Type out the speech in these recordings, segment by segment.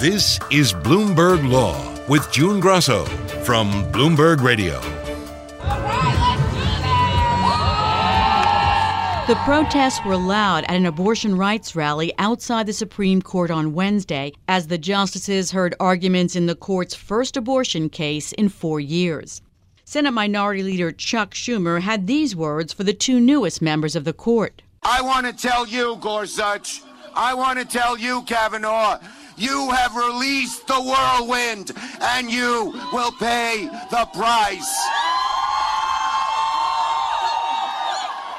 This is Bloomberg Law with June Grosso from Bloomberg Radio. The protests were loud at an abortion rights rally outside the Supreme Court on Wednesday as the justices heard arguments in the court's first abortion case in four years. Senate Minority Leader Chuck Schumer had these words for the two newest members of the court. I want to tell you, Gorsuch, I want to tell you, Kavanaugh, you have released the whirlwind, and you will pay the price.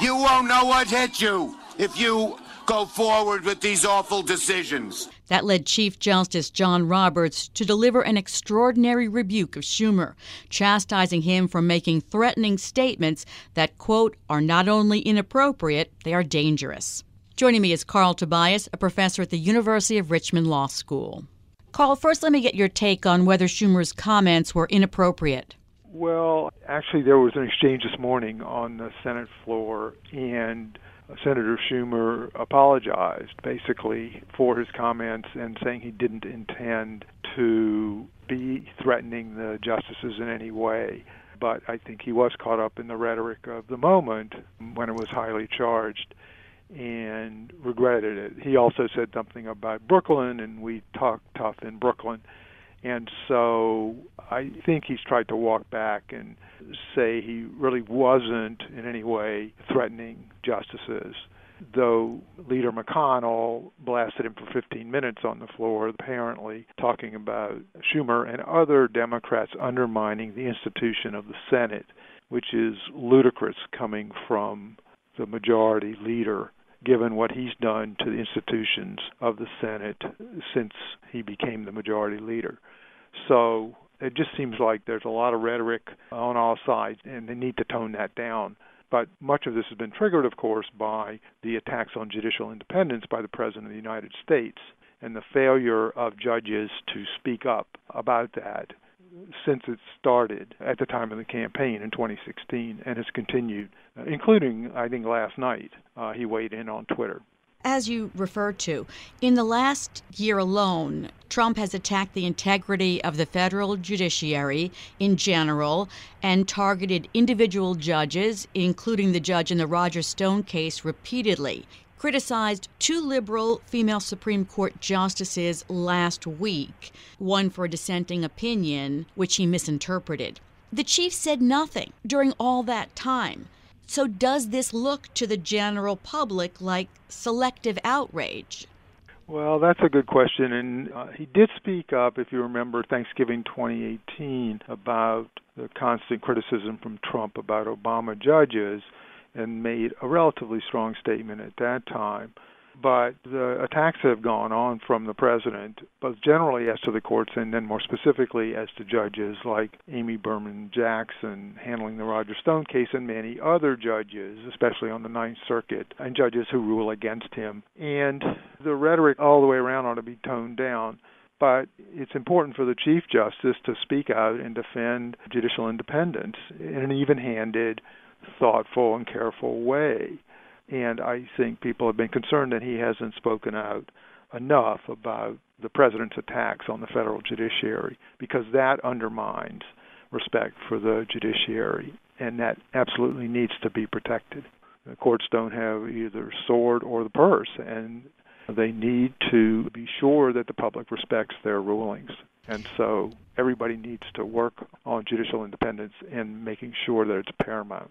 You won't know what hit you if you go forward with these awful decisions. That led Chief Justice John Roberts to deliver an extraordinary rebuke of Schumer, chastising him for making threatening statements that, quote, are not only inappropriate, they are dangerous. Joining me is Carl Tobias, a professor at the University of Richmond Law School. Carl, first let me get your take on whether Schumer's comments were inappropriate. Well, actually, there was an exchange this morning on the Senate floor, and Senator Schumer apologized basically for his comments and saying he didn't intend to be threatening the justices in any way. But I think he was caught up in the rhetoric of the moment when it was highly charged and regretted it. He also said something about Brooklyn, and we talked tough in Brooklyn. And so I think he's tried to walk back and say he really wasn't in any way threatening justices. Though Leader McConnell blasted him for 15 minutes on the floor, apparently talking about Schumer and other Democrats undermining the institution of the Senate, which is ludicrous coming from the majority leader given what he's done to the institutions of the Senate since he became the majority leader. So it just seems like there's a lot of rhetoric on all sides, and they need to tone that down. But much of this has been triggered, of course, by the attacks on judicial independence by the President of the United States and the failure of judges to speak up about that since it started at the time of the campaign in 2016 and has continued, including, I think, last night. Uh, he weighed in on Twitter. As you referred to, in the last year alone, Trump has attacked the integrity of the federal judiciary in general and targeted individual judges, including the judge in the Roger Stone case, repeatedly criticized two liberal female Supreme Court justices last week, one for a dissenting opinion, which he misinterpreted. The chief said nothing during all that time. So, does this look to the general public like selective outrage? Well, that's a good question. And uh, he did speak up, if you remember, Thanksgiving 2018, about the constant criticism from Trump about Obama judges and made a relatively strong statement at that time. But the attacks have gone on from the president, both generally as to the courts and then more specifically as to judges like Amy Berman Jackson handling the Roger Stone case and many other judges, especially on the Ninth Circuit, and judges who rule against him. And the rhetoric all the way around ought to be toned down but it's important for the Chief Justice to speak out and defend judicial independence in an even handed, thoughtful and careful way. And I think people have been concerned that he hasn't spoken out enough about the president's attacks on the federal judiciary because that undermines respect for the judiciary and that absolutely needs to be protected. The courts don't have either sword or the purse and they need to be sure that the public respects their rulings. And so everybody needs to work on judicial independence and making sure that it's paramount.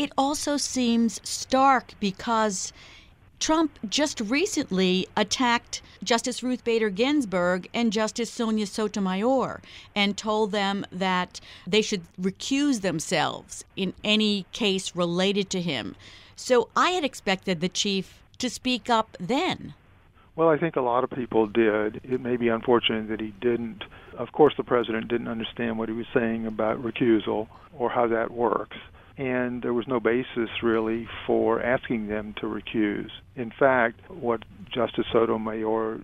It also seems stark because Trump just recently attacked Justice Ruth Bader Ginsburg and Justice Sonia Sotomayor and told them that they should recuse themselves in any case related to him. So I had expected the chief to speak up then. Well, I think a lot of people did. It may be unfortunate that he didn't. Of course, the president didn't understand what he was saying about recusal or how that works and there was no basis really for asking them to recuse. In fact, what Justice Sotomayor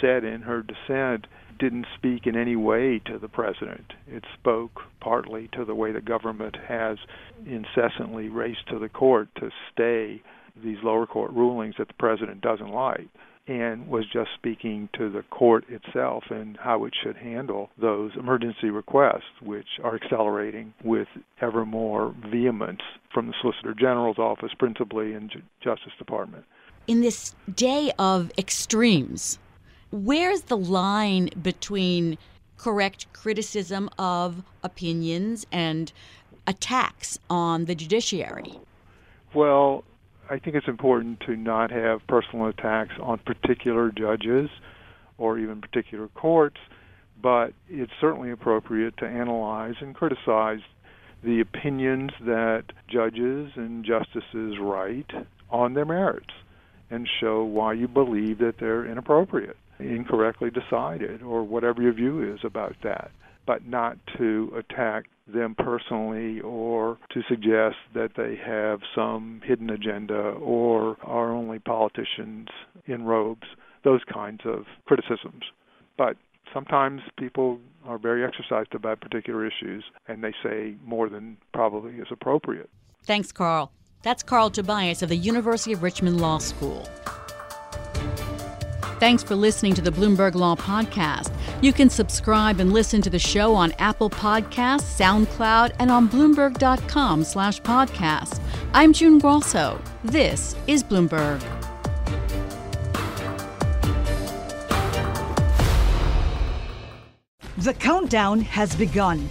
said in her dissent didn't speak in any way to the president. It spoke partly to the way the government has incessantly raced to the court to stay these lower court rulings that the president doesn't like and was just speaking to the court itself and how it should handle those emergency requests, which are accelerating with ever more vehemence from the Solicitor General's office, principally, and J- Justice Department. In this day of extremes, where's the line between correct criticism of opinions and attacks on the judiciary? Well, I think it's important to not have personal attacks on particular judges or even particular courts, but it's certainly appropriate to analyze and criticize the opinions that judges and justices write on their merits and show why you believe that they're inappropriate, incorrectly decided, or whatever your view is about that, but not to attack them personally or to suggest that they have some hidden agenda or are only politicians in robes, those kinds of criticisms. But sometimes people are very exercised about particular issues and they say more than probably is appropriate. Thanks, Carl. That's Carl Tobias of the University of Richmond Law School. Thanks for listening to the Bloomberg Law Podcast. You can subscribe and listen to the show on Apple Podcasts, SoundCloud, and on Bloomberg.com slash podcast. I'm June Grosso. This is Bloomberg. The countdown has begun.